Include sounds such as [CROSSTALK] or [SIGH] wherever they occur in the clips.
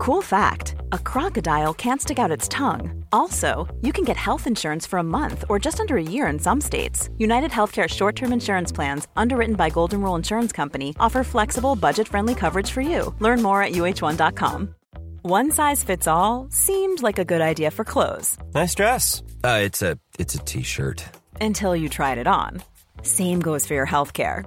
Cool fact a crocodile can't stick out its tongue. Also, you can get health insurance for a month or just under a year in some states. United Healthcare short term insurance plans, underwritten by Golden Rule Insurance Company, offer flexible, budget friendly coverage for you. Learn more at uh1.com. One size fits all seemed like a good idea for clothes Nice dress. Uh, it's a it's a t-shirt. until you tried it on. Same goes for your healthcare.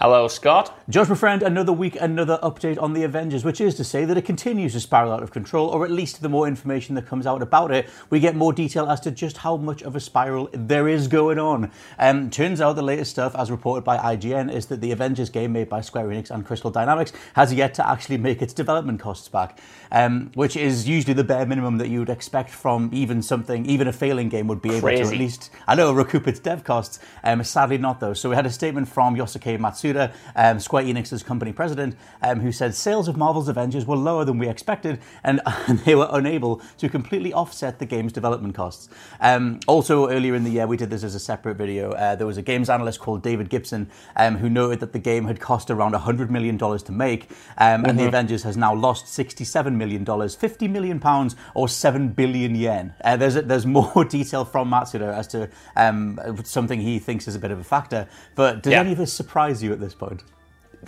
Hello, Scott. Josh, my friend, another week, another update on the Avengers, which is to say that it continues to spiral out of control, or at least the more information that comes out about it, we get more detail as to just how much of a spiral there is going on. Um, turns out the latest stuff, as reported by IGN, is that the Avengers game made by Square Enix and Crystal Dynamics has yet to actually make its development costs back, um, which is usually the bare minimum that you would expect from even something, even a failing game would be able to at least, I know, recoup its dev costs. Um, sadly, not though. So we had a statement from Yosuke Matsuda, um, Square Enix's company president, um, who said sales of Marvel's Avengers were lower than we expected, and, [LAUGHS] they were unable to completely offset the game's development costs. Um, also, earlier in the year, we did this as a separate video. Uh, there was a games analyst called David Gibson um, who noted that the game had cost around $100 million to make, um, and the Avengers has now lost $67 million, $50 million pounds, or 7 billion yen. Uh, there's, there's more [LAUGHS] detail from Matsuda as to um, something he thinks is a bit of a factor, but does Yeah. any of this surprise you at this point?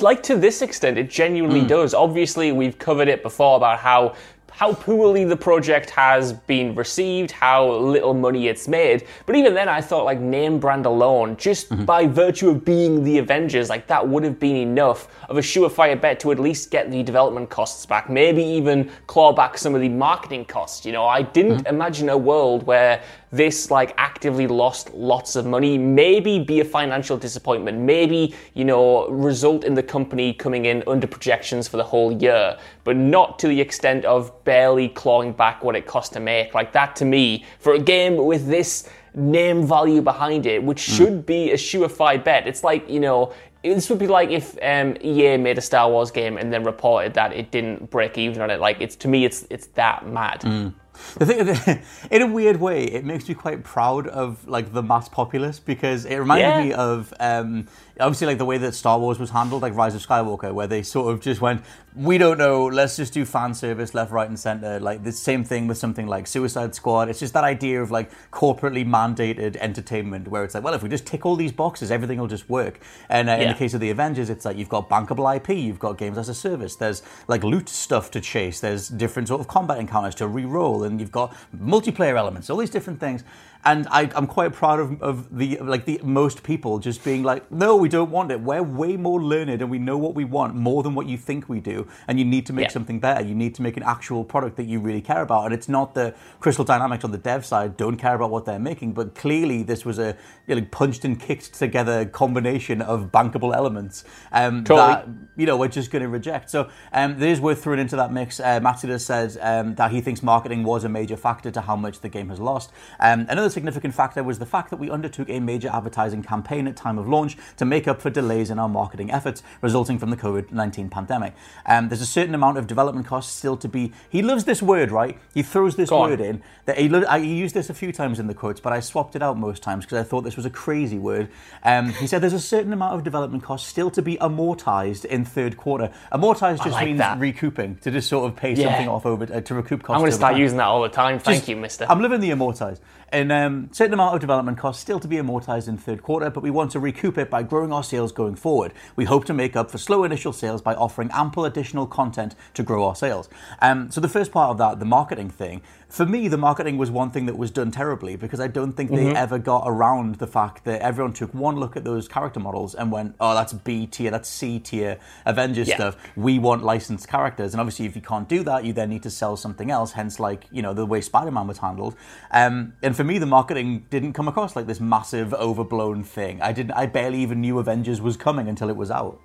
Like to this extent, it genuinely Hmm. does. Obviously, we've covered it before about how how poorly the project has been received, how little money it's made. But even then, I thought like name brand alone, just Mm-hmm. by virtue of being the Avengers, like that would have been enough of a surefire bet to at least get the development costs back. Maybe even claw back some of the marketing costs. You know, I didn't Mm-hmm. imagine a world where this like actively lost lots of money. Maybe be a financial disappointment. Maybe you know result in the company coming in under projections for the whole year but not to the extent of barely clawing back what it cost to make. Like that to me for a game with this name value behind it which should be a surefire bet it's like you know this would be like if um, EA made a Star Wars game and then reported that it didn't break even on it. Like it's to me, it's it's that mad. The thing, [LAUGHS] in a weird way, it makes me quite proud of like the mass populace because it reminded Yeah. me of um, obviously like the way that Star Wars was handled, like Rise of Skywalker, where they sort of just went, "We don't know, let's just do fan service left, right, and center." Like the same thing with something like Suicide Squad. It's just that idea of like corporately mandated entertainment, where it's like, well, if we just tick all these boxes, everything will just work. And uh, in the case of the Avengers, it's like you've got bankable IP, you've got games as a service, there's like loot stuff to chase, there's different sort of combat encounters to re-roll, and you've got multiplayer elements, all these different things. And I, I'm quite proud of, of the like the most people just being like, no, we don't want it. We're way more learned and we know what we want more than what you think we do. And you need to make Yeah. something better. You need to make an actual product that you really care about. And it's not the Crystal Dynamics on the dev side don't care about what they're making, but clearly this was a you know, punched and kicked together combination of bankable elements um, Totally. that you know we're just going to reject. So um, it is worth throwing into that mix. Uh, Matsuda said um, that he thinks marketing was a major factor to how much the game has lost. Um, another significant factor was the fact that we undertook a major advertising campaign at time of launch to make up for delays in our marketing efforts resulting from the COVID-19 pandemic. Um, there's a certain amount of development costs still to be. He loves this word, right? He throws this Go on. word in. That he, lo- I, he used this a few times in the quotes, but I swapped it out most times because I thought this was a crazy word. Um, he said there's a certain amount of development costs still to be amortized in third quarter. Amortized just like means that. recouping to just sort of pay Yeah. something off over uh, to recoup costs. I'm going to start time. using that all the time. Thank Just- you, Mister. I'm living the amortized. And um, certain amount of development costs still to be amortized in third quarter, but we want to recoup it by growing our sales going forward. We hope to make up for slow initial sales by offering ample additional content to grow our sales. Um, so the first part of that, the marketing thing, for me, the marketing was one thing that was done terribly because I don't think they ever got around the fact that everyone took one look at those character models and went, "Oh, that's B tier, that's C tier Avengers Yeah. stuff. We want licensed characters." And obviously, if you can't do that, you then need to sell something else. Hence, like you know, the way Spider-Man was handled. Um, and for me, the marketing didn't come across like this massive, overblown thing. I didn't. I barely even knew Avengers was coming until it was out.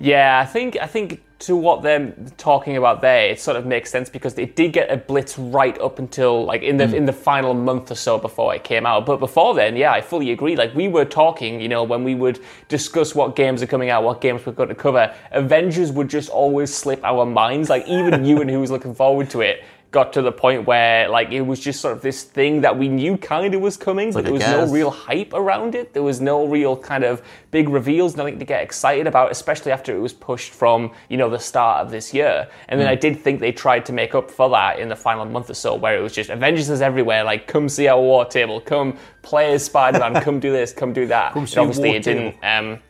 Yeah, I think I think to what they're talking about there, it sort of makes sense because it did get a blitz right up until like in the mm. in the final month or so before it came out. But before then, yeah, I fully agree. Like we were talking, you know, when we would discuss what games are coming out, what games we're going to cover, Avengers would just always slip our minds. Like even you and who was looking forward to it got to the point where like it was just sort of this thing that we knew kind of was coming, but there was no real hype around it. There was no real kind of big reveals, nothing to get excited about, especially after it was pushed from you know the start of this year. And then mm. I did think they tried to make up for that in the final month or so, where it was just Avengers is everywhere. Like come see our war table, come play as Spider-Man, [LAUGHS] come do this, come do that. Come obviously it didn't. Um,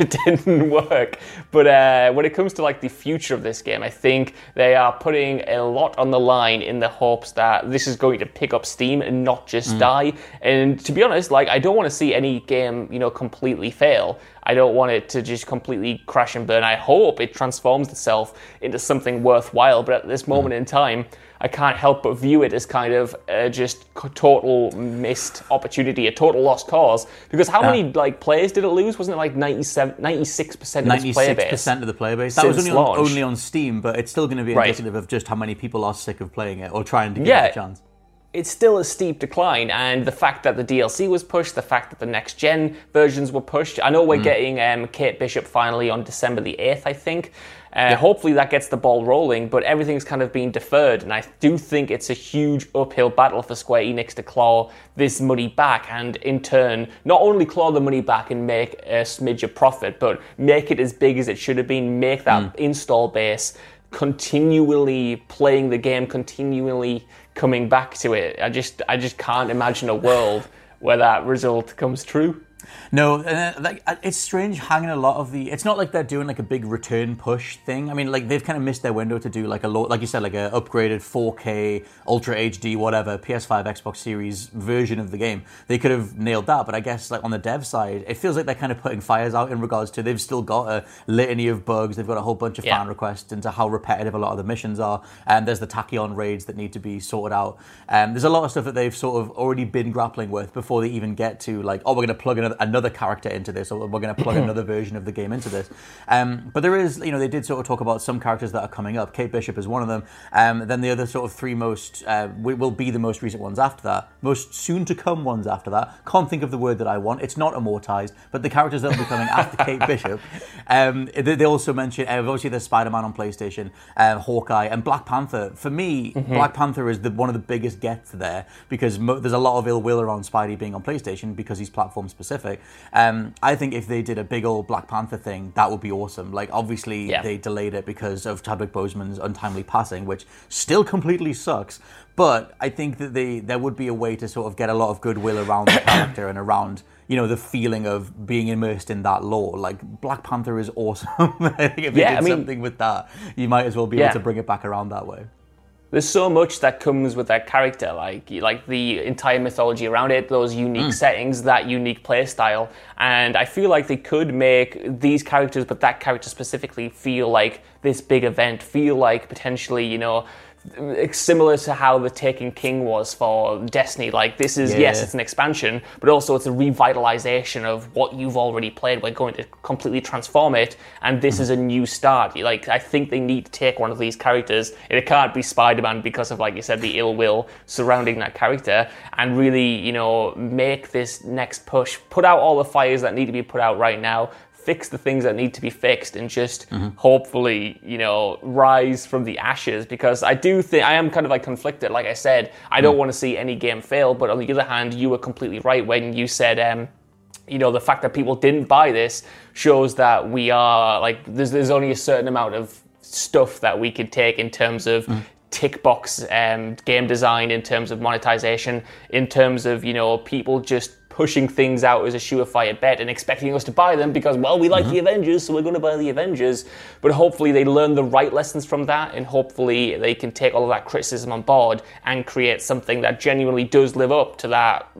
it [LAUGHS] didn't work. But uh, when it comes to like the future of this game, I think they are putting a lot on the line in the hopes that this is going to pick up steam and not just mm. die. And to be honest, like I don't want to see any game, you know, completely fail. I don't want it to just completely crash and burn. I hope it transforms itself into something worthwhile. But at this moment mm. in time, I can't help but view it as kind of uh, just total missed opportunity, a total lost cause. Because how many like players did it lose? Wasn't it like 97, 96 percent of its player base? percent of the player base. That was only on, only on, Steam, but it's still going to be indicative right. of just how many people are sick of playing it or trying to give yeah. it a chance it's still a steep decline, and the fact that the DLC was pushed, the fact that the next gen versions were pushed. I know we're mm. getting um, Kate Bishop finally on December the 8th, I think. Uh. Hopefully that gets the ball rolling, but everything's kind of been deferred, and I do think it's a huge uphill battle for Square Enix to claw this money back, and in turn, not only claw the money back and make a smidge of profit, but make it as big as it should have been, make that mm. install base continually playing the game, continually coming back to it. I just I just can't imagine a world where that result comes true. No, uh, like uh, it's strange hanging a lot of the. It's not like they're doing like a big return push thing. I mean, like they've kind of missed their window to do like a lot, like you said, like a upgraded 4K, Ultra HD, whatever PS5, Xbox Series version of the game. They could have nailed that, but I guess like on the dev side, it feels like they're kind of putting fires out in regards to they've still got a litany of bugs. They've got a whole bunch of yeah. fan requests into how repetitive a lot of the missions are, and there's the tachyon raids that need to be sorted out. And um, there's a lot of stuff that they've sort of already been grappling with before they even get to like, oh, we're going to plug another, another character into this, or we're going to plug another version of the game into this. Um, but there is, you know, they did sort of talk about some characters that are coming up. Kate Bishop is one of them. Um, then the other sort of three most uh, will be the most recent ones after that, most soon to come ones after that. Can't think of the word that I want. It's not amortized, but the characters that will be coming after [LAUGHS] Kate Bishop. Um, they, they, also mentioned uh, obviously there's Spider Man on PlayStation, uh, Hawkeye, and Black Panther. For me, mm-hmm. Black Panther is the, one of the biggest gets there because mo- there's a lot of ill will around Spidey being on PlayStation because he's platform specific. Um, I think if they did a big old Black Panther thing, that would be awesome. Like, obviously, yeah. they delayed it because of Chadwick Boseman's untimely passing, which still completely sucks. But I think that they, there would be a way to sort of get a lot of goodwill around the [COUGHS] character and around you know the feeling of being immersed in that lore. Like Black Panther is awesome. [LAUGHS] I think if yeah, you did I mean, something with that, you might as well be yeah. able to bring it back around that way there's so much that comes with that character, like like the entire mythology around it, those unique mm. settings, that unique play style, and I feel like they could make these characters, but that character specifically, feel like this big event, feel like potentially, you know, similar to how the Taken King was for Destiny. Like this is yeah. yes, it's an expansion, but also it's a revitalization of what you've already played. We're going to completely transform it, and this mm is a new start. Like I think they need to take one of these characters. It can't be Spider-Man because of like you said the ill will surrounding that character, and really you know make this next push. Put out all the fires that need to be put out right now fix the things that need to be fixed and just mm-hmm. hopefully, you know, rise from the ashes because I do think I am kind of like conflicted. Like I said, I don't mm. want to see any game fail, but on the other hand, you were completely right when you said, um, you know, the fact that people didn't buy this shows that we are like, there's, there's only a certain amount of stuff that we could take in terms of mm tick box um, game design in terms of monetization in terms of you know people just pushing things out as a surefire bet and expecting us to buy them because, well, we like mm-hmm. the Avengers, so we're going to buy the Avengers. But hopefully they learn the right lessons from that, and hopefully they can take all of that criticism on board and create something that genuinely does live up to that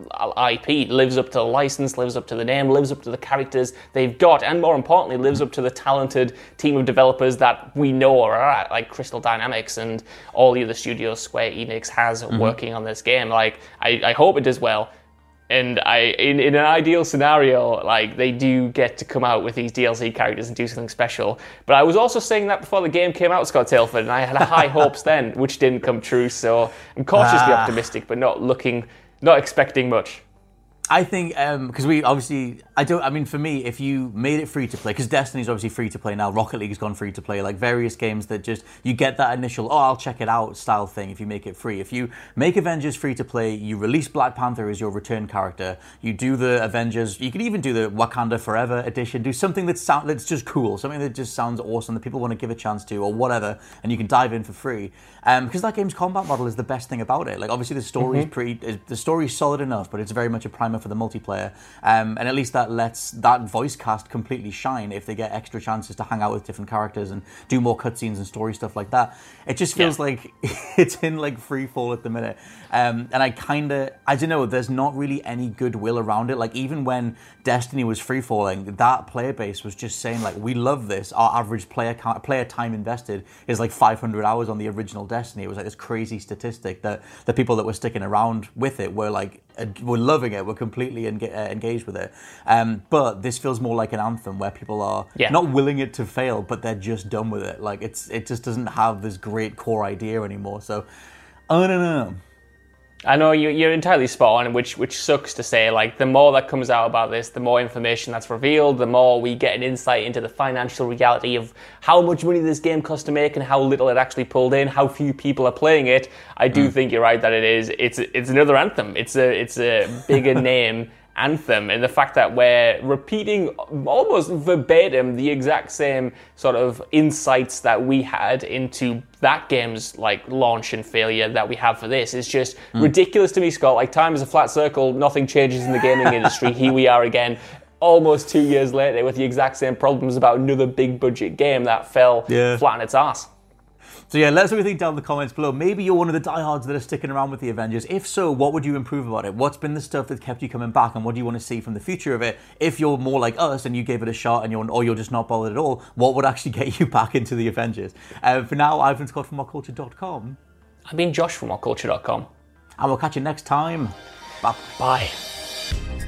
IP, lives up to the license, lives up to the name, lives up to the characters they've got, and more importantly, lives up to the talented team of developers that we know are at, like Crystal Dynamics and all the other studios Square Enix has mm-hmm. working on this game. Like, I, I hope it does well And I, in, in an ideal scenario, like they do get to come out with these DLC characters and do something special. But I was also saying that before the game came out, Scott Tailford, and I had high [LAUGHS] hopes then, which didn't come true. So I'm cautiously ah. optimistic, but not looking, not expecting much. I think because um, we obviously I don't I mean for me if you made it free to play because Destiny's obviously free to play now Rocket League's gone free to play like various games that just you get that initial oh I'll check it out style thing if you make it free. If you make Avengers free to play you release Black Panther as your return character you do the Avengers you can even do the Wakanda Forever edition do something that sound that's just cool something that just sounds awesome that people want to give a chance to or whatever and you can dive in for free. Um, because that game's combat model is the best thing about it. Like obviously the story's mm-hmm. pretty the story's solid enough but it's very much a primer for the multiplayer, um, and at least that lets that voice cast completely shine if they get extra chances to hang out with different characters and do more cutscenes and story stuff like that. It just feels yeah. like [LAUGHS] it's in like free fall at the minute, um, and I kind of I don't know. There's not really any goodwill around it. Like even when Destiny was free falling, that player base was just saying like we love this. Our average player player time invested is like 500 hours on the original Destiny. It was like this crazy statistic that the people that were sticking around with it were like were loving it, were completely uh, engaged with it. Um, but this feels more like an anthem where people are yeah. not willing it to fail, but they're just done with it. Like it's it just doesn't have this great core idea anymore. So I don't know. I know you, are entirely spot on, which which sucks to say. Like the more that comes out about this, the more information that's revealed, the more we get an insight into the financial reality of how much money this game cost to make and how little it actually pulled in, how few people are playing it. I do mm. think you're right that it is. It's it's another anthem. It's a it's a bigger [LAUGHS] name anthem and the fact that we're repeating almost verbatim the exact same sort of insights that we had into that game's like launch and failure that we have for this. Is just mm. ridiculous to me scott. Like time is a flat circle. Nothing changes in the gaming industry. Here we are again almost two years later with the exact same problems about another big budget game that fell yeah. flat on its ass so yeah, let us know what you think down in the comments below. Maybe you're one of the diehards that are sticking around with the Avengers. If so, what would you improve about it? What's been the stuff that kept you coming back, and what do you want to see from the future of it? If you're more like us and you gave it a shot, and you're or you're just not bothered at all, what would actually [LAUGHS] get you back into the Avengers? Uh, for now, I've been Scott from WhatCulture.com. I've been Josh from WhatCulture.com. And we'll catch you next time. Bye. Bye.